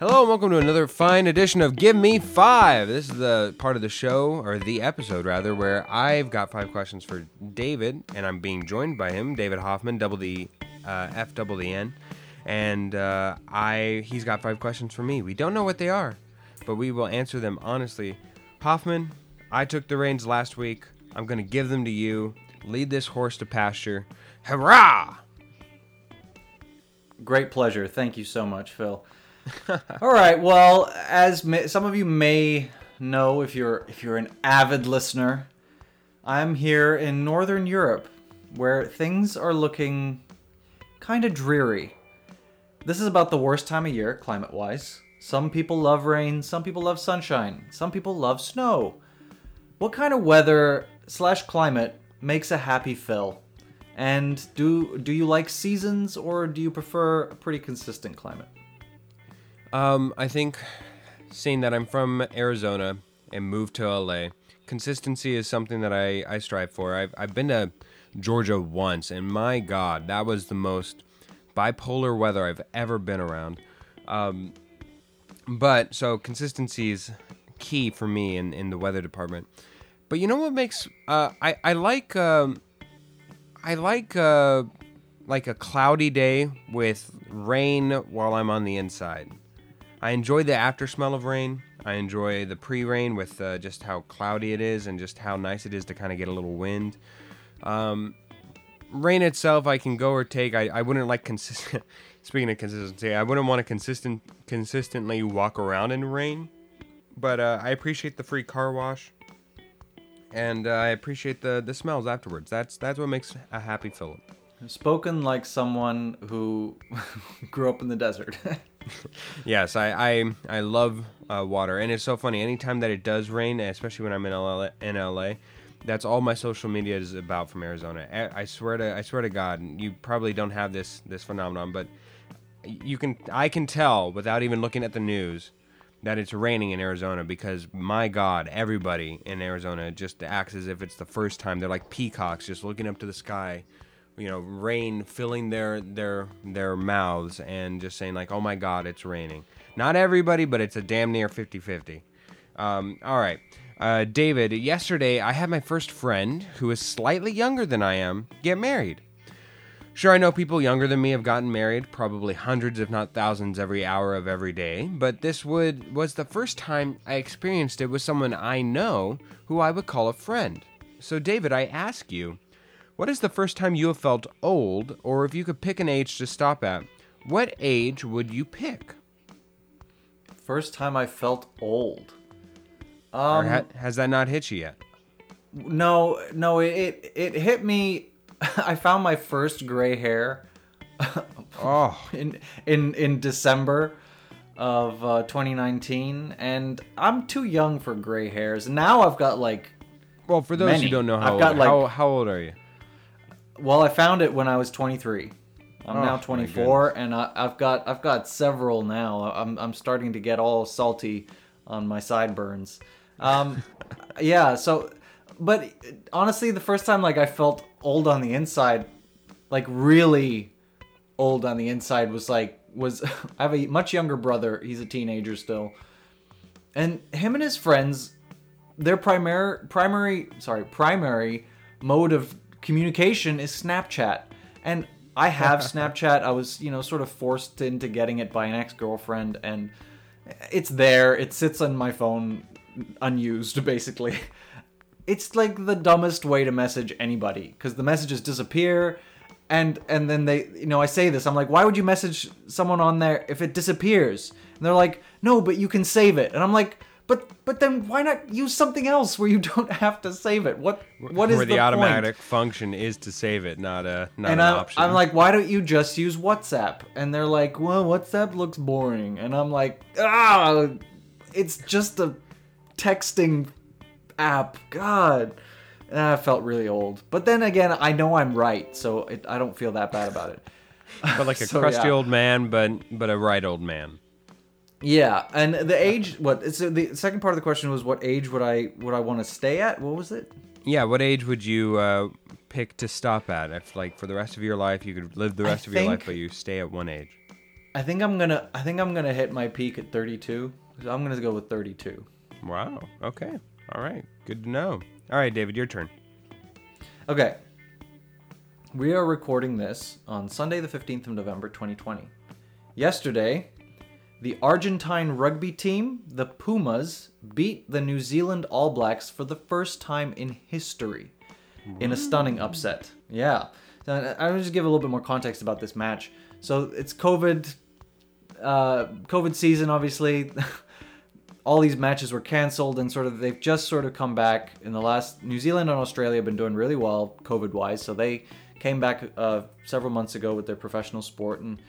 Hello and welcome to another fine edition of Give Me Five. This is the part of the show, or the episode rather, where I've got five questions for David, and I'm being joined by him, David Hoffman, double the uh, F double the N, and uh, I he's got five questions for me. We don't know what they are, but we will answer them honestly. Hoffman, I took the reins last week. I'm gonna give them to you. Lead this horse to pasture. Hurrah! Great pleasure. Thank you so much, Phil. All right. Well, as may, some of you may know, if you're if you're an avid listener, I'm here in Northern Europe, where things are looking kind of dreary. This is about the worst time of year, climate-wise. Some people love rain. Some people love sunshine. Some people love snow. What kind of weather slash climate makes a happy Phil? And do do you like seasons or do you prefer a pretty consistent climate? Um, I think seeing that I'm from Arizona and moved to LA, consistency is something that I, I strive for. I've, I've been to Georgia once, and my God, that was the most bipolar weather I've ever been around. Um, but so consistency is key for me in, in the weather department. But you know what makes uh, I I like um, I like uh, like a cloudy day with rain while I'm on the inside. I enjoy the after smell of rain. I enjoy the pre-rain with uh, just how cloudy it is and just how nice it is to kind of get a little wind. Um, rain itself, I can go or take. I, I wouldn't like consistent. Speaking of consistency, I wouldn't want to consistent consistently walk around in rain, but uh, I appreciate the free car wash, and uh, I appreciate the the smells afterwards. That's that's what makes a happy Philip. Spoken like someone who grew up in the desert. yes, I I, I love uh, water, and it's so funny. Anytime that it does rain, especially when I'm in LA, in LA, that's all my social media is about from Arizona. I swear to I swear to God, you probably don't have this this phenomenon, but you can I can tell without even looking at the news that it's raining in Arizona because my God, everybody in Arizona just acts as if it's the first time. They're like peacocks, just looking up to the sky, you know, rain filling their their their mouths and just saying like, "Oh my God, it's raining." Not everybody, but it's a damn near 50-50. Um, all right, uh, David. Yesterday, I had my first friend who is slightly younger than I am get married. Sure, I know people younger than me have gotten married, probably hundreds, if not thousands, every hour of every day, but this would was the first time I experienced it with someone I know who I would call a friend. So, David, I ask you, what is the first time you have felt old, or if you could pick an age to stop at, what age would you pick? First time I felt old. Um, ha- has that not hit you yet? no, no, it, it it hit me. I found my first gray hair Oh, in in in December of uh, 2019, and I'm too young for gray hairs. Now I've got like, well, for those who don't know I've how old, got, like- how, how old are you? Well, I found it when I was 23. I'm Oh, now 24, and I, I've got I've got several now. I'm I'm starting to get all salty on my sideburns. Um, yeah. So, but honestly, the first time like I felt old on the inside, like really old on the inside, was like was I have a much younger brother. He's a teenager still, and him and his friends, their primary primary sorry primary mode of communication is Snapchat, and I have Snapchat. I was you know sort of forced into getting it by an ex girlfriend, and it's there. It sits on my phone unused basically. It's like the dumbest way to message anybody because the messages disappear and and then they you know I say this I'm like why would you message someone on there if it disappears and they're like no but you can save it and I'm like but but then why not use something else where you don't have to save it what what is Where the, point? automatic function is to save it, not a not and an I'm, option. I'm like, why don't you just use WhatsApp? And they're like, well, WhatsApp looks boring. And I'm like, ah, it's just a texting app. God. And I felt really old. But then again, I know I'm right, so it, I don't feel that bad about it. but like a So, crusty yeah. old man, but but a right old man. Yeah, and the age. What? So the second part of the question was, what age would I would I want to stay at? What was it? Yeah, what age would you uh, pick to stop at? If like for the rest of your life you could live the I rest of your life, but you stay at one age. I think I'm gonna I think I'm gonna hit my peak at 32. So I'm gonna go with 32. Wow. Okay. All right. Good to know. All right, David, your turn. Okay. We are recording this on Sunday, the 15th of November, 2020. Yesterday, the Argentine rugby team, the Pumas, beat the New Zealand All Blacks for the first time in history in a stunning upset. Yeah. So I- I'll just give a little bit more context about this match. So it's COVID, uh, COVID season, obviously. all these matches were canceled and sort of they've just sort of come back in the last New Zealand and Australia have been doing really well COVID wise so they came back uh, several months ago with their professional sport and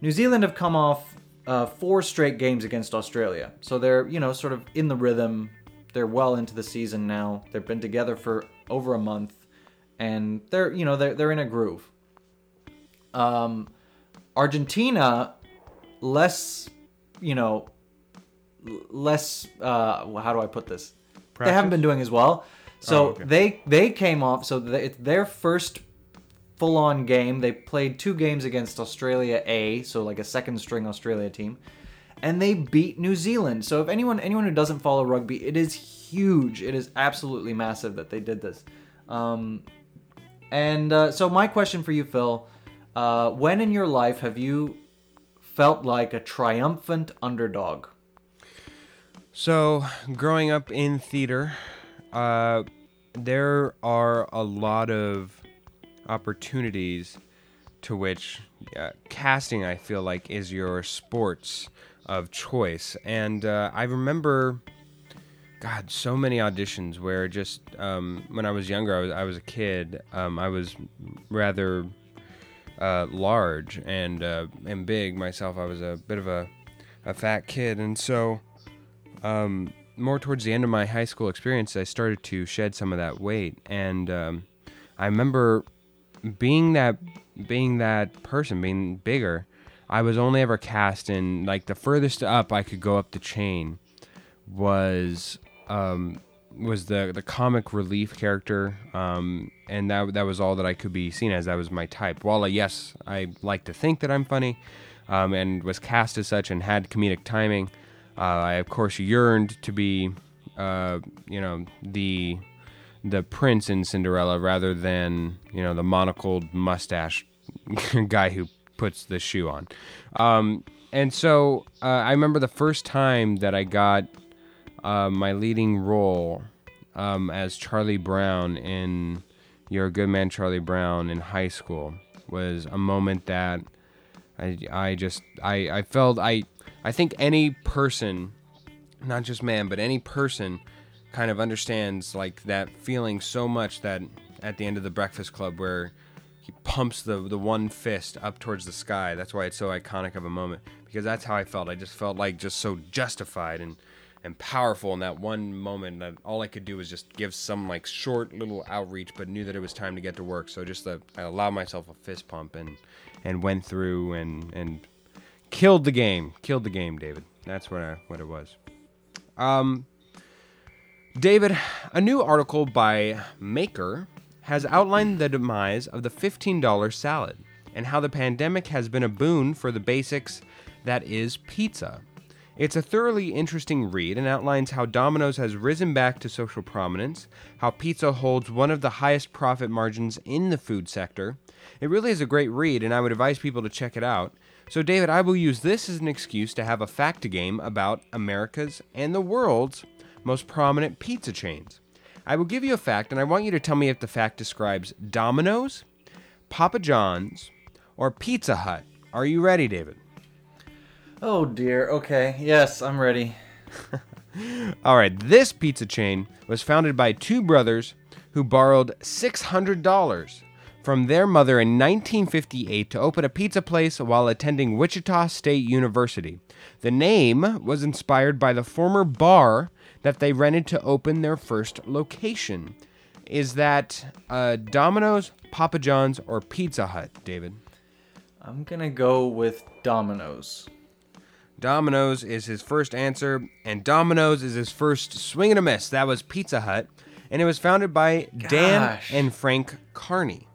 New Zealand have come off uh, four straight games against Australia. So they're you know sort of in the rhythm. They're well into the season now. They've been together for over a month. And they're you know they're, they're in a groove. Um, Argentina less you know less uh how do i put this? They haven't been doing as well. So Oh, okay. they they came off so they, it's their first full on game. They played two games against australia a so like a second string australia team and they beat new zealand. So if anyone anyone who doesn't follow rugby it is huge. It is absolutely massive that they did this. Um and uh, so my question for you phil uh, when in your life have you felt like a triumphant underdog? So, growing up in theater, uh, there are a lot of opportunities to which uh, casting, I feel like, is your sports of choice. And uh, I remember, God, so many auditions where just um, when I was younger, I was, I was a kid, um, I was rather uh, large and uh, and big myself. I was a bit of a, a fat kid, and so um, more towards the end of my high school experience, I started to shed some of that weight, and um, I remember being that being that person, being bigger. I was only ever cast in like the furthest up I could go up the chain was um, was the the comic relief character, um, and that that was all that I could be seen as. That was my type. While uh, yes, I like to think that I'm funny, um, and was cast as such and had comedic timing. Uh, I of course yearned to be, uh, you know, the the prince in Cinderella rather than you know the monocled mustache guy who puts the shoe on. Um, and so uh, I remember the first time that I got uh, my leading role um, as Charlie Brown in You're a Good Man, Charlie Brown in high school was a moment that I, I just I, I felt I I think any person not just man but any person kind of understands like that feeling so much that at the end of the Breakfast Club where he pumps the the one fist up towards the sky. That's why it's so iconic of a moment because that's how I felt. I just felt like just so justified and and powerful in that one moment that all I could do was just give some like short little outreach, but knew that it was time to get to work. So just I allowed myself a fist pump and and went through and and killed the game. Killed the game, David. That's what I, what it was. Um, David, a new article by Maker has outlined the demise of the $15 salad and how the pandemic has been a boon for the basics that is pizza. It's a thoroughly interesting read and outlines how Domino's has risen back to social prominence, how pizza holds one of the highest profit margins in the food sector. It really is a great read, and I would advise people to check it out. So, David, I will use this as an excuse to have a fact game about America's and the world's most prominent pizza chains. I will give you a fact, and I want you to tell me if the fact describes Domino's, Papa John's, or Pizza Hut. Are you ready, David? Oh dear. Okay. Yes, I'm ready. All right, this pizza chain was founded by two brothers who borrowed $600 from their mother in 1958 to open a pizza place while attending Wichita State University. The name was inspired by the former bar that they rented to open their first location. Is that uh, Domino's, Papa John's, or Pizza Hut, David? I'm gonna go with Domino's. Domino's is his first answer, and Domino's is his first swing and a miss. That was Pizza Hut, and it was founded by Dan and Frank Carney.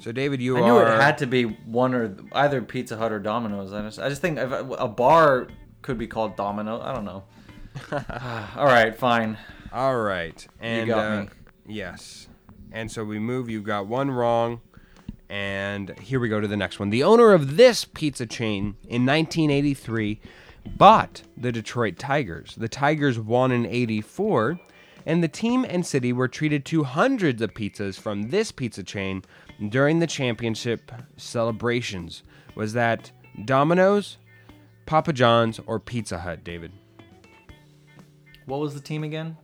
So David, you I are. knew it had to be one or either Pizza Hut or Domino's. I just, I just think a bar could be called Domino. I don't know. All right, fine. All right, and got uh, me. yes, and so we move. You got one wrong, and here we go to the next one. The owner of this pizza chain in 1983 bought the Detroit Tigers. The Tigers won in '84, and the team and city were treated to hundreds of pizzas from this pizza chain during the championship celebrations. Was that Domino's, Papa John's, or Pizza Hut, David? What was the team again?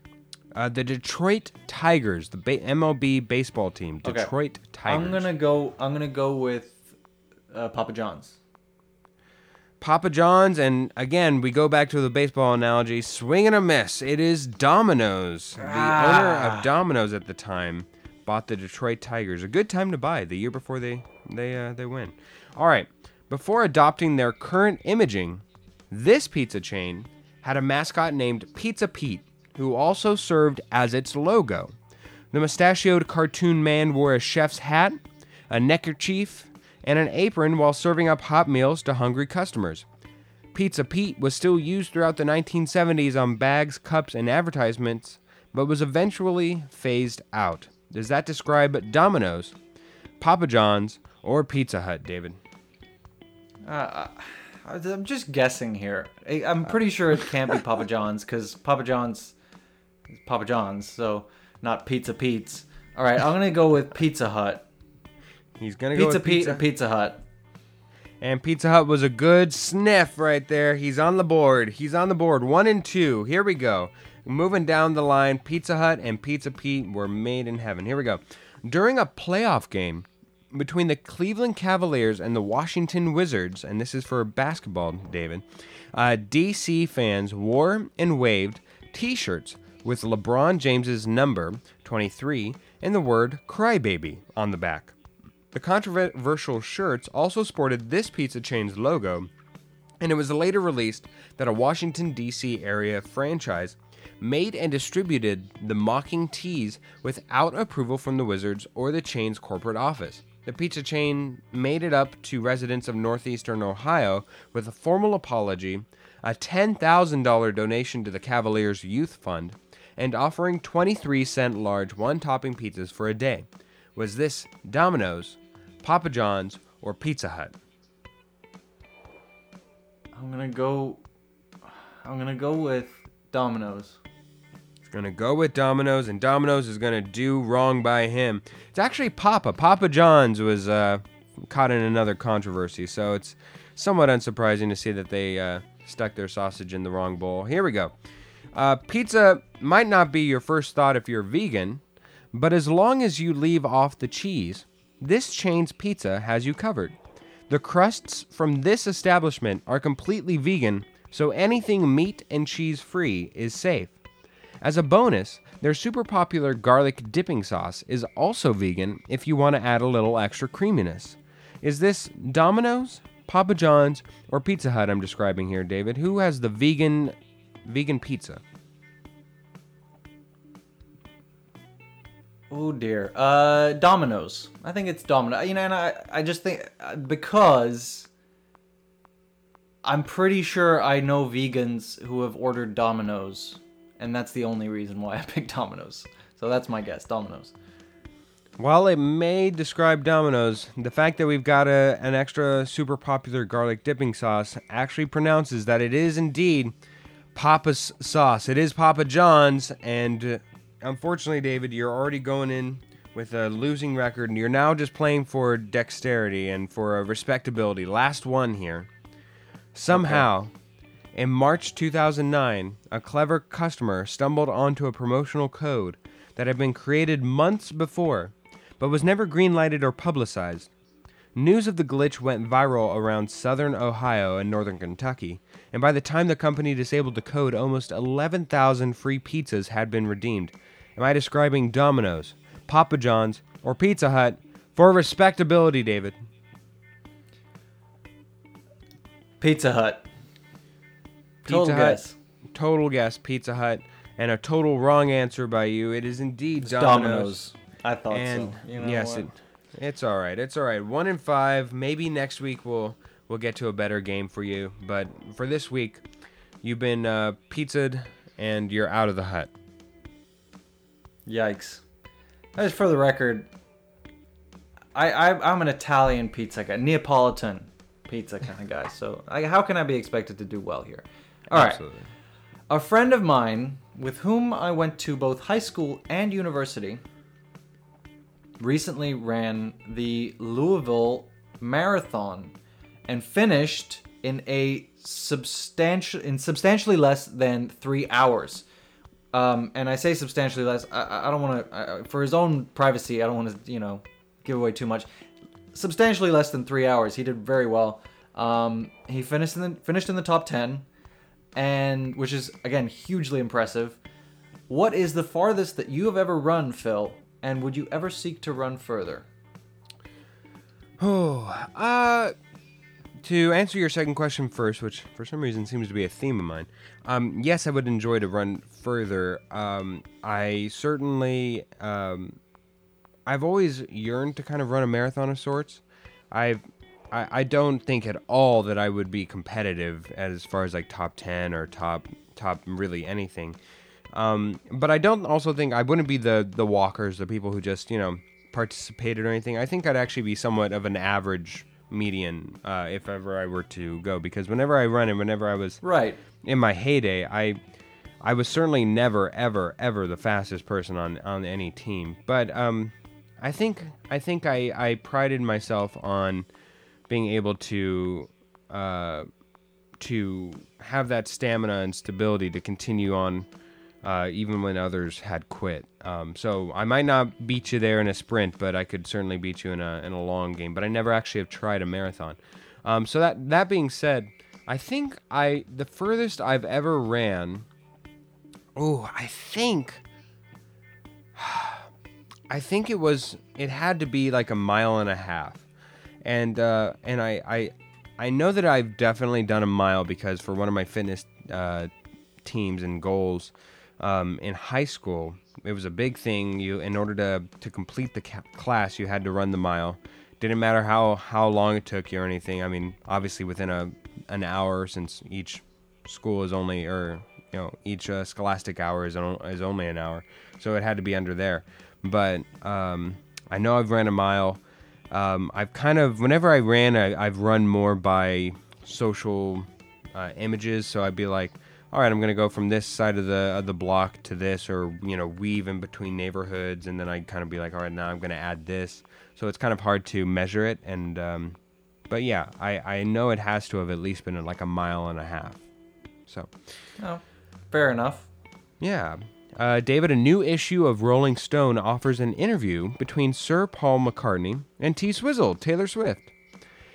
Uh, the Detroit Tigers, the ba- MLB baseball team. Okay. Detroit Tigers. I'm gonna go. I'm gonna go with uh, Papa John's. Papa John's, and again, we go back to the baseball analogy swing and a miss. It is Domino's. The owner Ah. of Domino's at the time bought the Detroit Tigers. A good time to buy the year before they they uh, they win. All right. Before adopting their current imaging, this pizza chain had a mascot named Pizza Pete, who also served as its logo. The mustachioed cartoon man wore a chef's hat, a neckerchief, and an apron while serving up hot meals to hungry customers. Pizza Pete was still used throughout the 1970s on bags, cups, and advertisements, but was eventually phased out. Does that describe Domino's, Papa John's, or Pizza Hut, David? Uh, I- I'm just guessing here. I'm uh, pretty sure it can't be Papa John's because Papa John's is Papa John's, so not Pizza Pete's. All right, I'm gonna go with Pizza Hut. He's gonna go Pizza with Pete Pizza or Pizza Hut. And Pizza Hut was a good sniff right there. He's on the board. He's on the board. One and two. Here we go. Moving down the line, Pizza Hut and Pizza Pete were made in heaven. Here we go. During a playoff game between the Cleveland Cavaliers and the Washington Wizards, and this is for basketball, David, uh, DC fans wore and waved t shirts with LeBron James's number, 23, and the word crybaby on the back. The controversial shirts also sported this pizza chain's logo, and it was later released that a Washington, D.C. area franchise made and distributed the mocking tees without approval from the Wizards or the chain's corporate office. The pizza chain made it up to residents of northeastern Ohio with a formal apology, a $10,000 donation to the Cavaliers Youth Fund, and offering 23 cent large one topping pizzas for a day. Was this Domino's, Papa John's, or Pizza Hut? I'm gonna go. I'm gonna go with Domino's. He's gonna go with Domino's, and Domino's is gonna do wrong by him. It's actually Papa. Papa John's was uh, caught in another controversy, so it's somewhat unsurprising to see that they uh, stuck their sausage in the wrong bowl. Here we go. Uh, pizza might not be your first thought if you're vegan, but as long as you leave off the cheese, this chain's pizza has you covered. The crusts from this establishment are completely vegan, so anything meat and cheese free is safe. As a bonus, their super popular garlic dipping sauce is also vegan if you want to add a little extra creaminess. Is this Domino's, Papa John's, or Pizza Hut I'm describing here, David? Who has the vegan vegan pizza? Oh dear. Uh, Domino's. I think it's Domino. You know, and I, I just think uh, because I'm pretty sure I know vegans who have ordered Domino's, and that's the only reason why I picked Domino's. So that's my guess, Domino's. While it may describe Domino's, the fact that we've got a, an extra super popular garlic dipping sauce actually pronounces that it is indeed Papa's sauce. It is Papa John's, and uh, unfortunately, David, you're already going in with a losing record, and you're now just playing for dexterity and for a respectability. Last one here. Somehow, in March 2009, a clever customer stumbled onto a promotional code that had been created months before, but was never greenlighted or publicized. News of the glitch went viral around southern Ohio and northern Kentucky, and by the time the company disabled the code, almost 11,000 free pizzas had been redeemed. Am I describing Domino's, Papa John's, or Pizza Hut for respectability, David? Pizza Hut. Total Pizza Hut. guess. Total guess, Pizza Hut, and a total wrong answer by you. It is indeed Domino's. Domino's. I thought And so. You know yes, it, It's all right. It's all right. One in five. Maybe next week we'll we'll get to a better game for you. But for this week, you've been uh, pizzaed and you're out of the hut. Yikes. Just for the record, I, I I'm an Italian pizza guy, Neapolitan pizza kind of guy. So I, how can I be expected to do well here? All right. Absolutely. A friend of mine with whom I went to both high school and university recently ran the Louisville Marathon and finished in a substantial in substantially less than three hours. Um, and I say substantially less. I, I don't want to, for his own privacy, I don't want to, you know, give away too much. Substantially less than three hours. He did very well. Um, he finished in the finished in the top ten, and which is again hugely impressive. What is the farthest that you have ever run, Phil? And would you ever seek to run further? Oh, uh, to answer your second question first, which for some reason seems to be a theme of mine. Um, yes, I would enjoy to run further. Um, I certainly, um, I've always yearned to kind of run a marathon of sorts. I've, I, I don't think at all that I would be competitive as far as like top ten or top top really anything. Um, but I don't also think I wouldn't be the the walkers, the people who just you know participated or anything. I think I'd actually be somewhat of an average median uh, if ever I were to go because whenever I run and whenever I was Right. in my heyday, I I was certainly never ever ever the fastest person on on any team. But um, I think I think I I prided myself on being able to uh, to have that stamina and stability to continue on. Uh, even when others had quit, um, so I might not beat you there in a sprint, but I could certainly beat you in a in a long game. But I never actually have tried a marathon. Um, so that that being said, I think I the furthest I've ever ran. Oh, I think. I think it was. It had to be like a mile and a half, and uh, and I, I I know that I've definitely done a mile because for one of my fitness uh, teams and goals um, in high school, it was a big thing. You in order to to complete the ca- class, you had to run the mile. Didn't matter how how long it took you or anything. I mean, obviously within a an hour, since each school is only or you know each uh, scholastic hour is on, is only an hour, so it had to be under there. But um, I know I've ran a mile. Um, I've kind of whenever I ran, I, I've run more by social uh, images. So I'd be like, all right, I'm gonna go from this side of the of the block to this, or you know, weave in between neighborhoods, and then I'd kind of be like, all right, now I'm gonna add this. So it's kind of hard to measure it, and um, but yeah, I I know it has to have at least been like a mile and a half. So Oh, fair enough. yeah. Uh, David, a new issue of Rolling Stone offers an interview between Sir Paul McCartney and T Swizzle, Taylor Swift.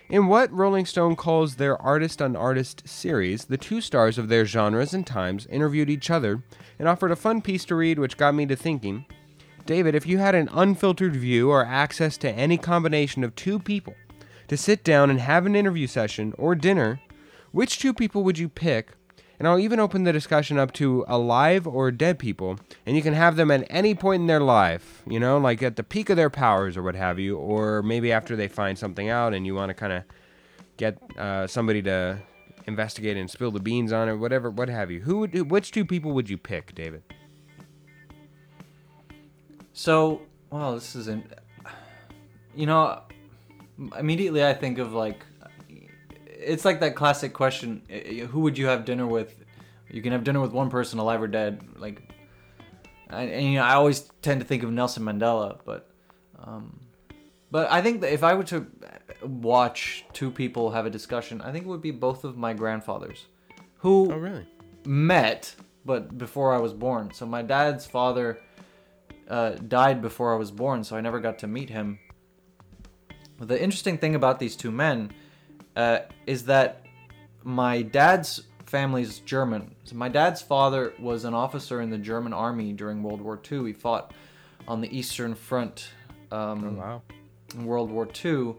In what Rolling Stone calls their Artist on Artist series, the two stars of their genres and times interviewed each other and offered a fun piece to read, which got me to thinking David, if you had an unfiltered view or access to any combination of two people to sit down and have an interview session or dinner, which two people would you pick? And I'll even open the discussion up to alive or dead people, and you can have them at any point in their life, you know, like at the peak of their powers or what have you, or maybe after they find something out and you want to kind of get uh, somebody to investigate and spill the beans on it, whatever, what have you. Who would, which two people would you pick, David? So, well, this is in. You know, immediately I think of like, it's like that classic question: Who would you have dinner with? You can have dinner with one person, alive or dead. Like, and, and you know, I always tend to think of Nelson Mandela, but, um, but I think that if I were to watch two people have a discussion, I think it would be both of my grandfathers, who really? met, but before I was born. So my dad's father uh, died before I was born, so I never got to meet him. The interesting thing about these two men uh, is that my dad's family's German. So my dad's father was an officer in the German army during World War II. He fought on the Eastern Front um, Wow. in World War II.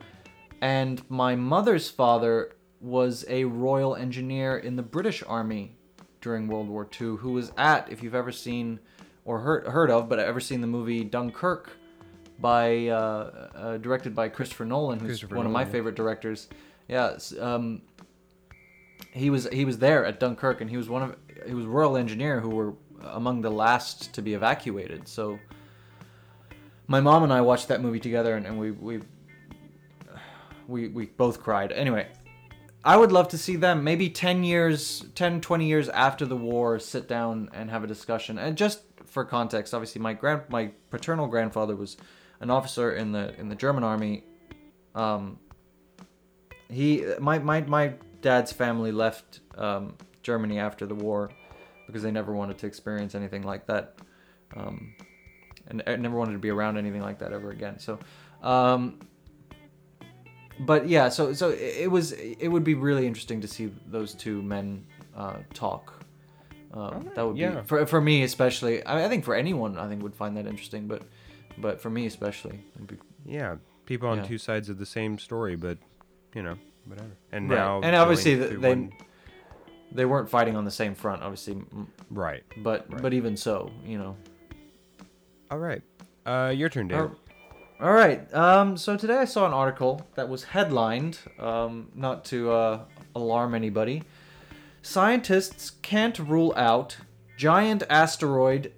And my mother's father was a royal engineer in the British Army during World War II, who was at, if you've ever seen or heard, heard of, but ever seen the movie Dunkirk, by uh, uh, directed by Christopher Nolan, who's Christopher one of my favorite directors. Yeah, um, he was he was there at Dunkirk, and he was one of he was royal engineer who were among the last to be evacuated. So my mom and I watched that movie together, and, and we we we we both cried. Anyway, I would love to see them maybe 10 years, 10, 20 years after the war sit down and have a discussion. And just for context, obviously my grand my paternal grandfather was an officer in the in the German army. Um he my my my dad's family left um Germany after the war because they never wanted to experience anything like that. Um and I never wanted to be around anything like that ever again. So um but yeah, so so it was it would be really interesting to see those two men uh, talk. Um, that would yeah. be for for me especially. I, I think for anyone, I think would find that interesting, but but for me especially, it'd be, Yeah, people on Yeah. two sides of the same story, but you know, whatever. And Right. now, And obviously going th- through they- one- they weren't fighting on the same front, obviously, right. but Right. but even so, you know. All right, uh, your turn, David. All- All right. Um, so today I saw an article that was headlined, um, not to uh, alarm anybody. Scientists can't rule out giant asteroid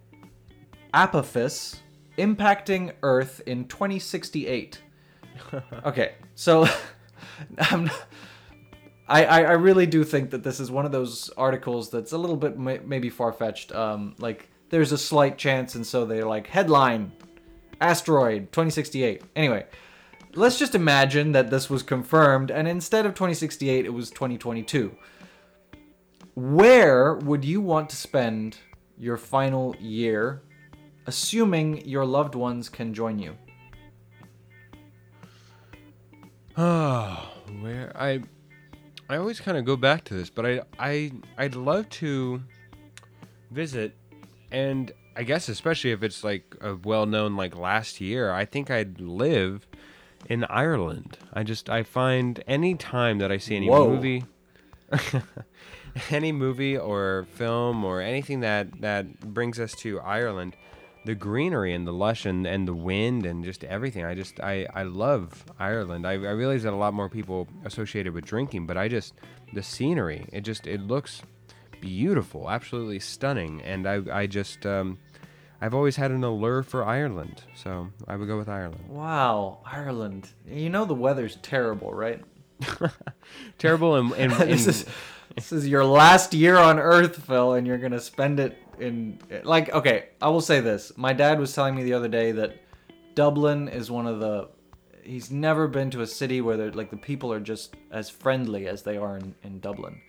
Apophis impacting Earth in 2068. okay, so I'm, I, I I really do think that this is one of those articles that's a little bit may, maybe far fetched. Um, like there's a slight chance, and so they're like headline asteroid 2068. Anyway, let's just imagine that this was confirmed, and instead of 2068, it was 2022. Where would you want to spend your final year, assuming your loved ones can join you? Oh, where I I always kind of go back to this, but I I I'd love to visit and I guess especially if it's like a well-known like last year, I think I'd live in Ireland. I just I find any time that I see any Whoa. movie any movie or film or anything that that brings us to Ireland, the greenery and the lush and, and the wind and just everything. I just I, I love Ireland. I, I realize that a lot more people associated with drinking, but I just the scenery. It just it looks beautiful, absolutely stunning, and I I just um, I've always had an allure for Ireland, so I would go with Ireland. Wow, Ireland. You know the weather's terrible, right? Terrible and, and, this is this is your last year on Earth, Phil, and you're gonna spend it in like okay. I will say this: my dad was telling me the other day that Dublin is one of the. He's never been to a city where they're like the people are just as friendly as they are in, in Dublin,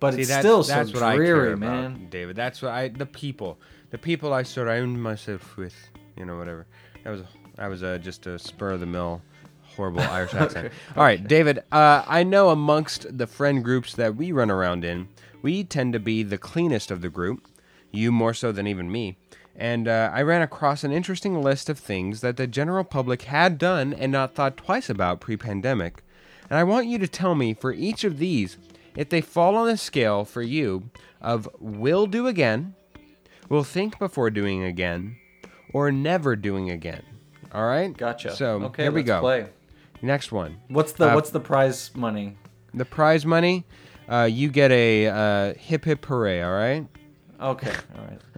but See, it's that's, still that's so what I care dreary, about, man. David. That's what I the people, the people I surround myself with. You know, whatever. That was that was uh, just a spur of the mill, horrible Irish accent. All right, David. Uh, I know amongst the friend groups that we run around in, we tend to be the cleanest of the group. You more so than even me. And uh, I ran across an interesting list of things that the general public had done and not thought twice about pre pandemic. And I want you to tell me for each of these if they fall on a scale for you of will do again, will think before doing again, or never doing again. All right? Gotcha. So okay, here we go. Play. Next one. What's the Uh, what's the prize money? The prize money, uh, you get a uh, hip hip hooray, all right? Okay, all right.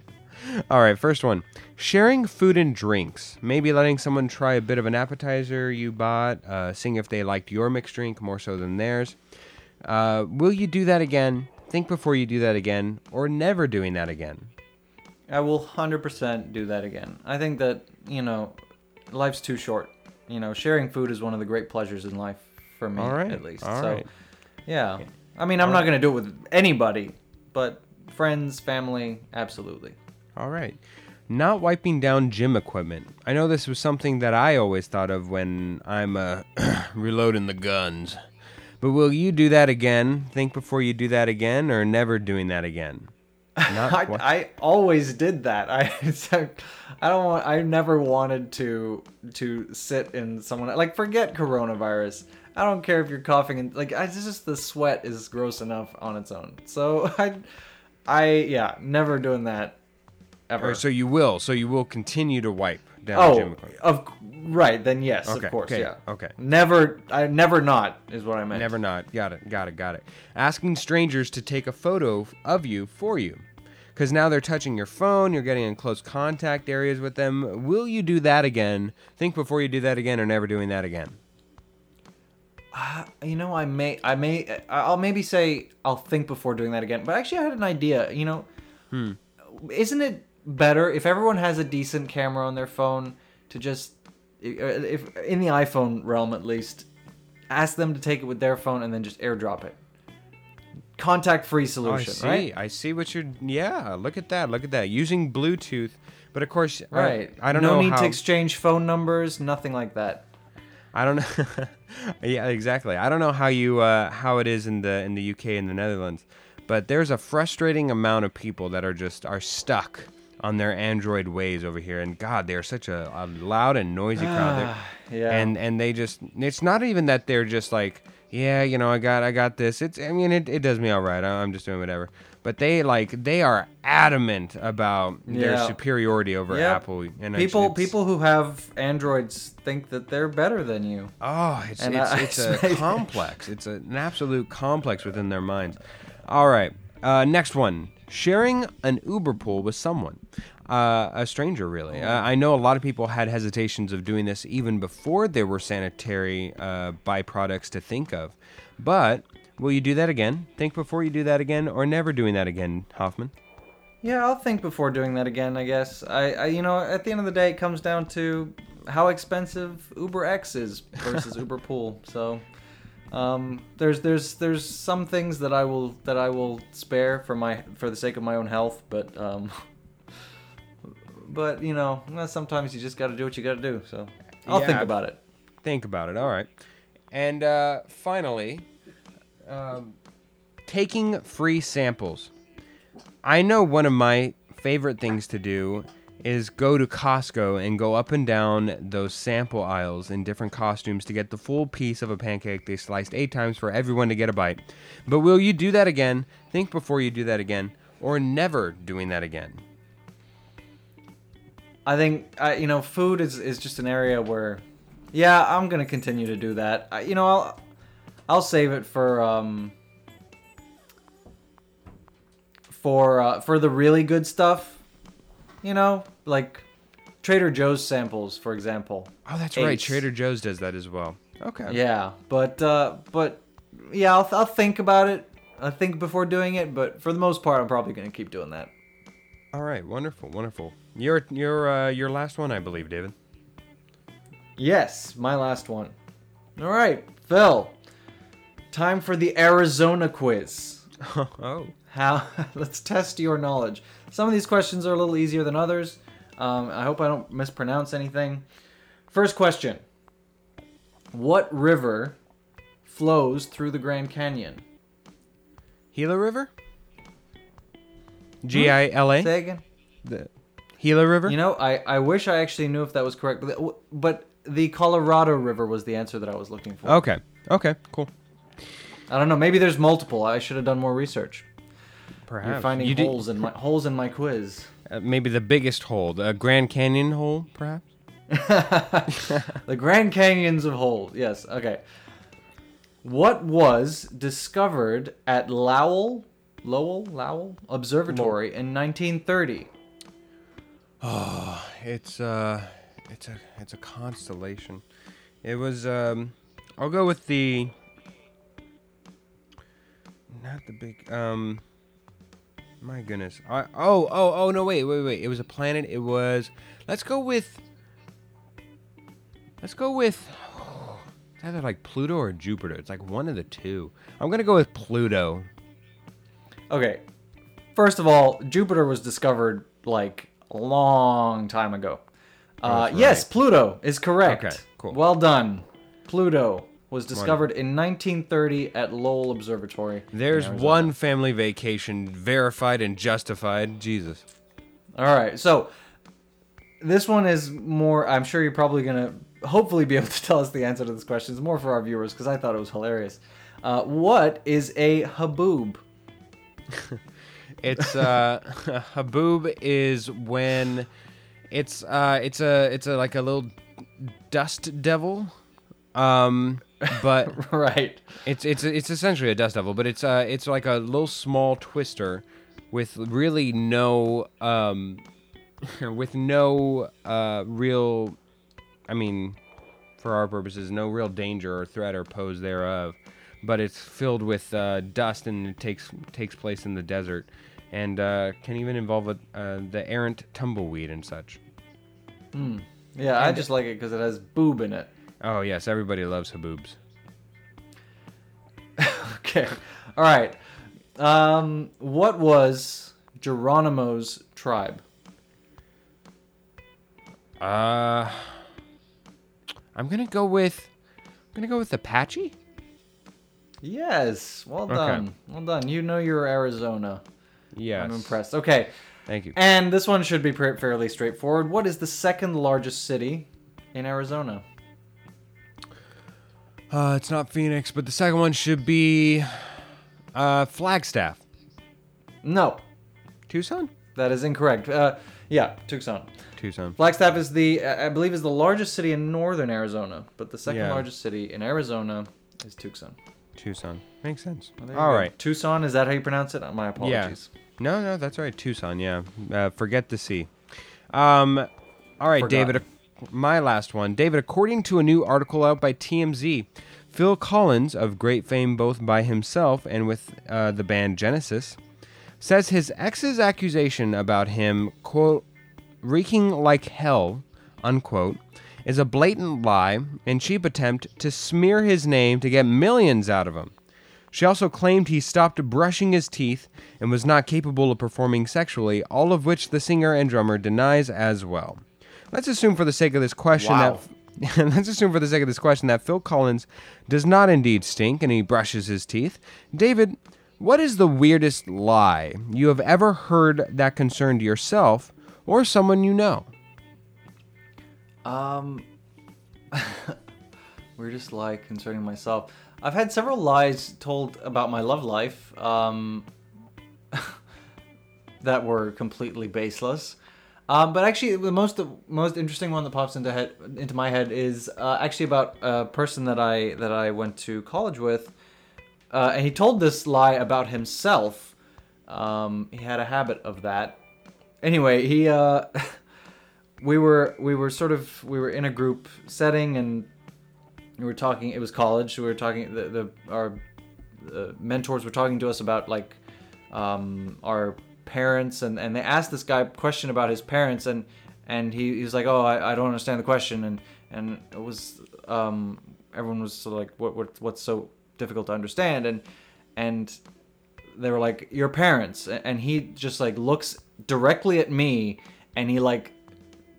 All right, first one. Sharing food and drinks. Maybe letting someone try a bit of an appetizer you bought, uh, seeing if they liked your mixed drink more so than theirs. Uh, will you do that again? Think before you do that again, or never doing that again. I will 100% do that again. I think that, you know, life's too short. You know, sharing food is one of the great pleasures in life for me, All right, at least. all so, right. yeah. I mean, I'm not going to do it with anybody, but friends, family, absolutely. All right. Not wiping down gym equipment. I know this was something that I always thought of when I'm uh, reloading the guns. But will you do that again? Think before you do that again, or never doing that again? Not I, I always did that. I I don't want. I never wanted to to sit in someone like forget coronavirus. I don't care if you're coughing and like I it's just the sweat is gross enough on its own. So I I yeah never doing that ever. Or so you will. So you will continue to wipe down Oh, gym of right then. Yes, Okay, of course. okay, Yeah. okay. Never. I never not is what I meant. Never not. Got it. Got it. Got it. Asking strangers to take a photo of you for you. Because now they're touching your phone, you're getting in close contact areas with them. Will you do that again? Think before you do that again or never doing that again. Uh, you know, I may, I may, uh, I'll maybe say I'll think before doing that again. But actually, I had an idea. You know, Hmm. isn't it better if everyone has a decent camera on their phone to just, uh, if in the iPhone realm at least, ask them to take it with their phone and then just airdrop it. Contact-free Oh, I solution, see. right? I see what you're. Yeah, look at that. Look at that. Using Bluetooth. But of course, Right. I, don't no know need how. to exchange phone numbers. Nothing like that. I don't know. yeah, exactly. I don't know how you uh, how it is in the in the UK and the Netherlands, but there's a frustrating amount of people that are just are stuck on their Android ways over here. And God, they are such a, a loud and noisy crowd. Yeah. And and they just it's not even that they're just like yeah you know I got I got this. It's I mean it, it does me all right. I- I'm just doing whatever. But they like they are adamant about their Yeah. superiority over Yep. Apple. And it's- people it's- people who have androids think that they're better than you Oh, it's And it's, I- it's a complex. It's a, an absolute complex within their minds. All right, uh, next one: sharing an Uber pool with someone, uh, a stranger. Really, uh, I know a lot of people had hesitations of doing this even before there were sanitary uh, byproducts to think of. But will you do that again? Think before you do that again, or never doing that again, Hoffman? yeah i'll think before doing that again i guess I, I you know at the end of the day it comes down to how expensive uber x is versus uber pool so um, there's there's there's some things that i will that i will spare for my for the sake of my own health but um but you know sometimes you just got to do what you got to do so i'll think about it Think about it. All right. And uh, finally, um, taking free samples. I know one of my favorite things to do is go to Costco and go up and down those sample aisles in different costumes to get the full piece of a pancake they sliced eight times for everyone to get a bite. But will you do that again? Think before you do that again, or never doing that again. I think you know food is, is just an area where, yeah, I'm gonna continue to do that. I, you know, I'll I'll save it for um for uh, for the really good stuff. You know, like Trader Joe's samples, for example. Oh, that's right. Trader Joe's does that as well. Okay. Yeah, but uh, but yeah, I'll I'll think about it. I think before doing it, but for the most part, I'm probably gonna keep doing that. All right. Wonderful. Wonderful. Your your uh, your last one, I believe, David. Yes, my last one. All right, Phil. Time for the Arizona quiz. oh. How? Let's test your knowledge. Some of these questions are a little easier than others. Um, I hope I don't mispronounce anything. First question: What river flows through the Grand Canyon? Gila River? G I L A? Say again. The Gila River? You know, I, I wish I actually knew if that was correct, but but the Colorado River was the answer that I was looking for. Okay. Okay. Cool. I don't know. Maybe there's multiple. I should have done more research. Perhaps. You're finding You did- holes in my holes in my quiz. uh, maybe the biggest hole, the Grand Canyon hole, perhaps? the Grand Canyons of holes. Yes. Okay. What was discovered at Lowell, Lowell, Lowell Observatory in 1930? It's uh it's a it's a constellation. It was um I'll go with the not the big um my goodness. I, oh oh oh no wait wait wait. It was a planet. It was let's go with let's go with it's either like Pluto or Jupiter. It's like one of the two. I'm gonna go with Pluto. Okay. First of all, Jupiter was discovered like a long time ago. Uh, That's Yes. Pluto is correct. Okay, cool. Well done. Pluto was discovered in 1930 at Lowell Observatory. There's one family vacation verified and justified. Jesus. All right. So this one is more. I'm sure you're probably gonna hopefully be able to tell us the answer to this question. It's more for our viewers because I thought it was hilarious. Uh, what is a haboob? It's uh, haboob is when It's uh, it's a it's a like a little dust devil, um, but right. it's it's it's essentially a dust devil, but it's uh it's like a little small twister with really no um with no uh real I mean for our purposes no real danger or threat or pose thereof, but it's filled with uh, dust and it takes takes place in the desert and uh, can even involve a, uh, the errant tumbleweed and such. Yeah, I just like it because it has boob in it. Oh yes, everybody loves haboobs. Okay. All right. Um, what was Geronimo's tribe? Uh, I'm gonna go with I'm gonna go with Apache. Yes. Well done. Well done. You know you're Arizona. Yes. I'm impressed. Okay. Thank you. And this one should be fairly straightforward. What is the second largest city in Arizona? Uh, it's not Phoenix, but the second one should be uh, Flagstaff. No, Tucson. that is incorrect. Uh, yeah, Tucson. Tucson. Flagstaff is the, uh, I believe, is the largest city in northern Arizona, but the second Yeah. largest city in Arizona is Tucson. Tucson. Makes sense. There you All go. right. Tucson, is that how you pronounce it? My Yeah. apologies. No, no, that's right. Tucson. Yeah. Uh, forget the C. Um. All right, Forgotten. David. My last one, David. According to a new article out by TMZ, Phil Collins, of great fame both by himself and with uh, the band Genesis, says his ex's accusation about him quote reeking like hell unquote is a blatant lie and cheap attempt to smear his name to get millions out of him. She also claimed he stopped brushing his teeth and was not capable of performing sexually, all of which the singer and drummer denies as well. Let's assume for the sake of this question Wow. that let's assume for the sake of this question that Phil Collins does not indeed stink and he brushes his teeth. David, what is the weirdest lie you have ever heard that concerned yourself or someone you know? Um, weirdest lie concerning myself. I've had several lies told about my love life um, that were completely baseless. Um, but actually, the most the most interesting one that pops into head into my head is uh, actually about a person that I that I went to college with, uh, and he told this lie about himself. Um, he had a habit of that. Anyway, he uh, we were we were sort of we were in a group setting and we were talking. It was college. We were talking. The, the our mentors were talking to us about like um, our parents, and, and they asked this guy a question about his parents, and and he, he was like, "Oh, I, I don't understand the question," and and it was um, everyone was sort of like, "What what what's so difficult to understand?" and and they were like your parents and he just like looks directly at me and he like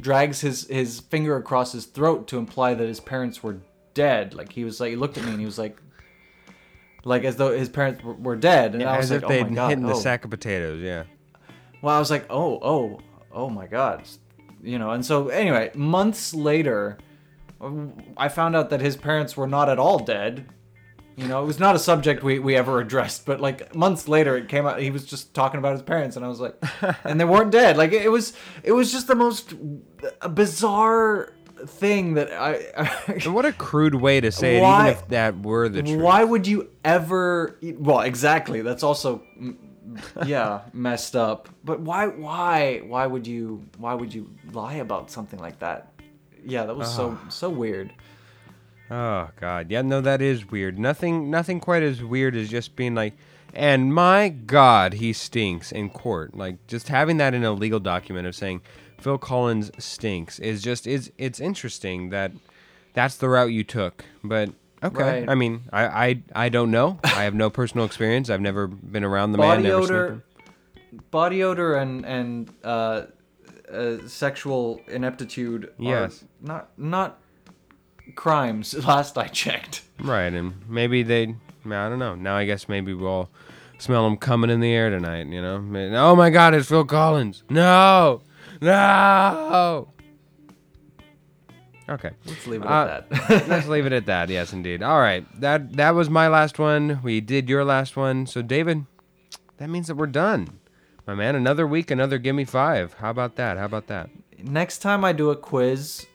drags his his finger across his throat to imply that his parents were dead like he was like he looked at me and he was like like as though his parents were, were dead and I was As like if they'd oh my god hidden the oh. sack of potatoes, yeah. Well I was like oh oh oh my god you know and so anyway months later I found out that his parents were not at all dead you know, it was not a subject we, we ever addressed, but like months later, it came out. He was just talking about his parents, and I was like, and they weren't dead. Like it was, it was just the most bizarre thing that I. And what a crude way to say Why- it, even if that were the truth. why would you ever? Well, exactly. That's also, yeah, messed up. But why? Why? Why would you? Why would you lie about something like that? Yeah, that was so ah. so weird. Oh God, yeah, no, that is weird. Nothing, nothing quite as weird as just being like, and my God, he stinks in court. Like just having that in a legal document of saying Phil Collins stinks is just is it's interesting that that's the route you took. But okay, Right. I mean, I I I don't know. I have no personal experience. I've never been around the body man. Never odor, body odor, and and uh, uh, sexual ineptitude. Yes. are not not crimes. Last I checked. Right, and maybe they. I don't know. Now I guess maybe we'll smell them coming in the air tonight. You know. Oh my God, it's Phil Collins. No, no. Okay. Let's leave it Uh, at that. Let's leave it at that. Yes, indeed. All right. That that was my last one. We did your last one. So David, that means that we're done. My man, another week, another gimme five. How about that? How about that? next time I do a quiz,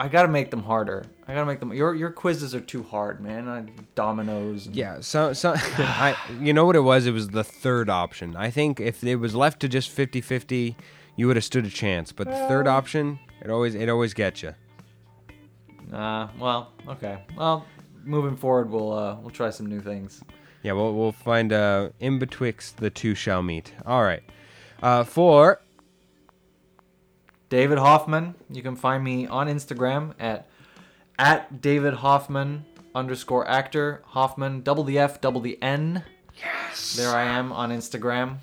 I gotta make them harder. I gotta make them. Your your quizzes are too hard, man. I, dominoes. and- Yeah, so so I you know what it was? It was the third option. I think if it was left to just 50-50, you would have stood a chance. But the third option, it always it always gets you. Uh, well, okay. Well, moving forward, we'll uh, we'll try some new things. Yeah, we'll we'll find uh in betwixt the two shall meet. All right. Uh for David Hoffman. You can find me on Instagram at at David Hoffman underscore actor Hoffman double the F double the N. Yes. There I am on Instagram.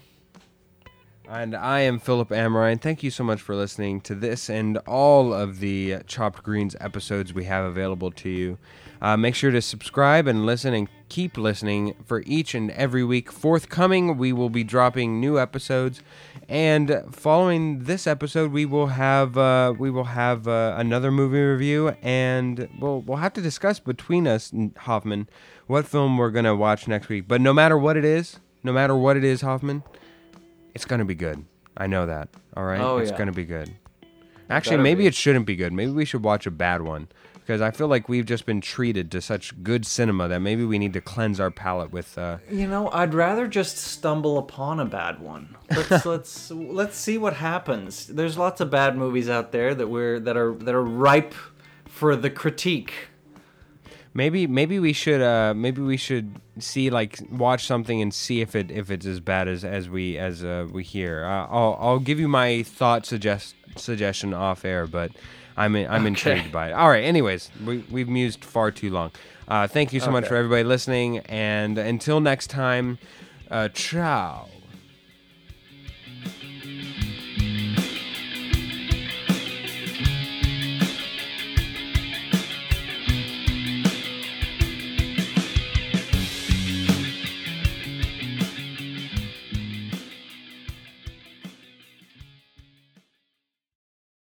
And I am Philip Amrine. Thank you so much for listening to this and all of the Chopped Greens episodes we have available to you. Uh, make sure to subscribe and listen and keep listening for each and every week. Forthcoming, we will be dropping new episodes, and following this episode, we will have uh, we will have uh, another movie review, and we'll we'll have to discuss between us, Hoffman, what film we're gonna watch next week. But no matter what it is, no matter what it is, Hoffman, it's gonna be good. I know that. All right, Oh, it's yeah. gonna be good. Actually, better maybe be. it shouldn't be good. Maybe we should watch a bad one because I feel like we've just been treated to such good cinema that maybe we need to cleanse our palate with. Uh, You know, I'd rather just stumble upon a bad one. Let's let's let's see what happens. There's lots of bad movies out there that we're that are that are ripe for the critique. Maybe maybe we should uh, maybe we should see like watch something and see if it if it's as bad as as we as uh, we hear. Uh, I'll I'll give you my thought suggest suggestion off air, but I'm I'm intrigued by it. All right. Anyways, we we've mused far too long. Uh, thank you so much for everybody listening, and until next time, uh, ciao.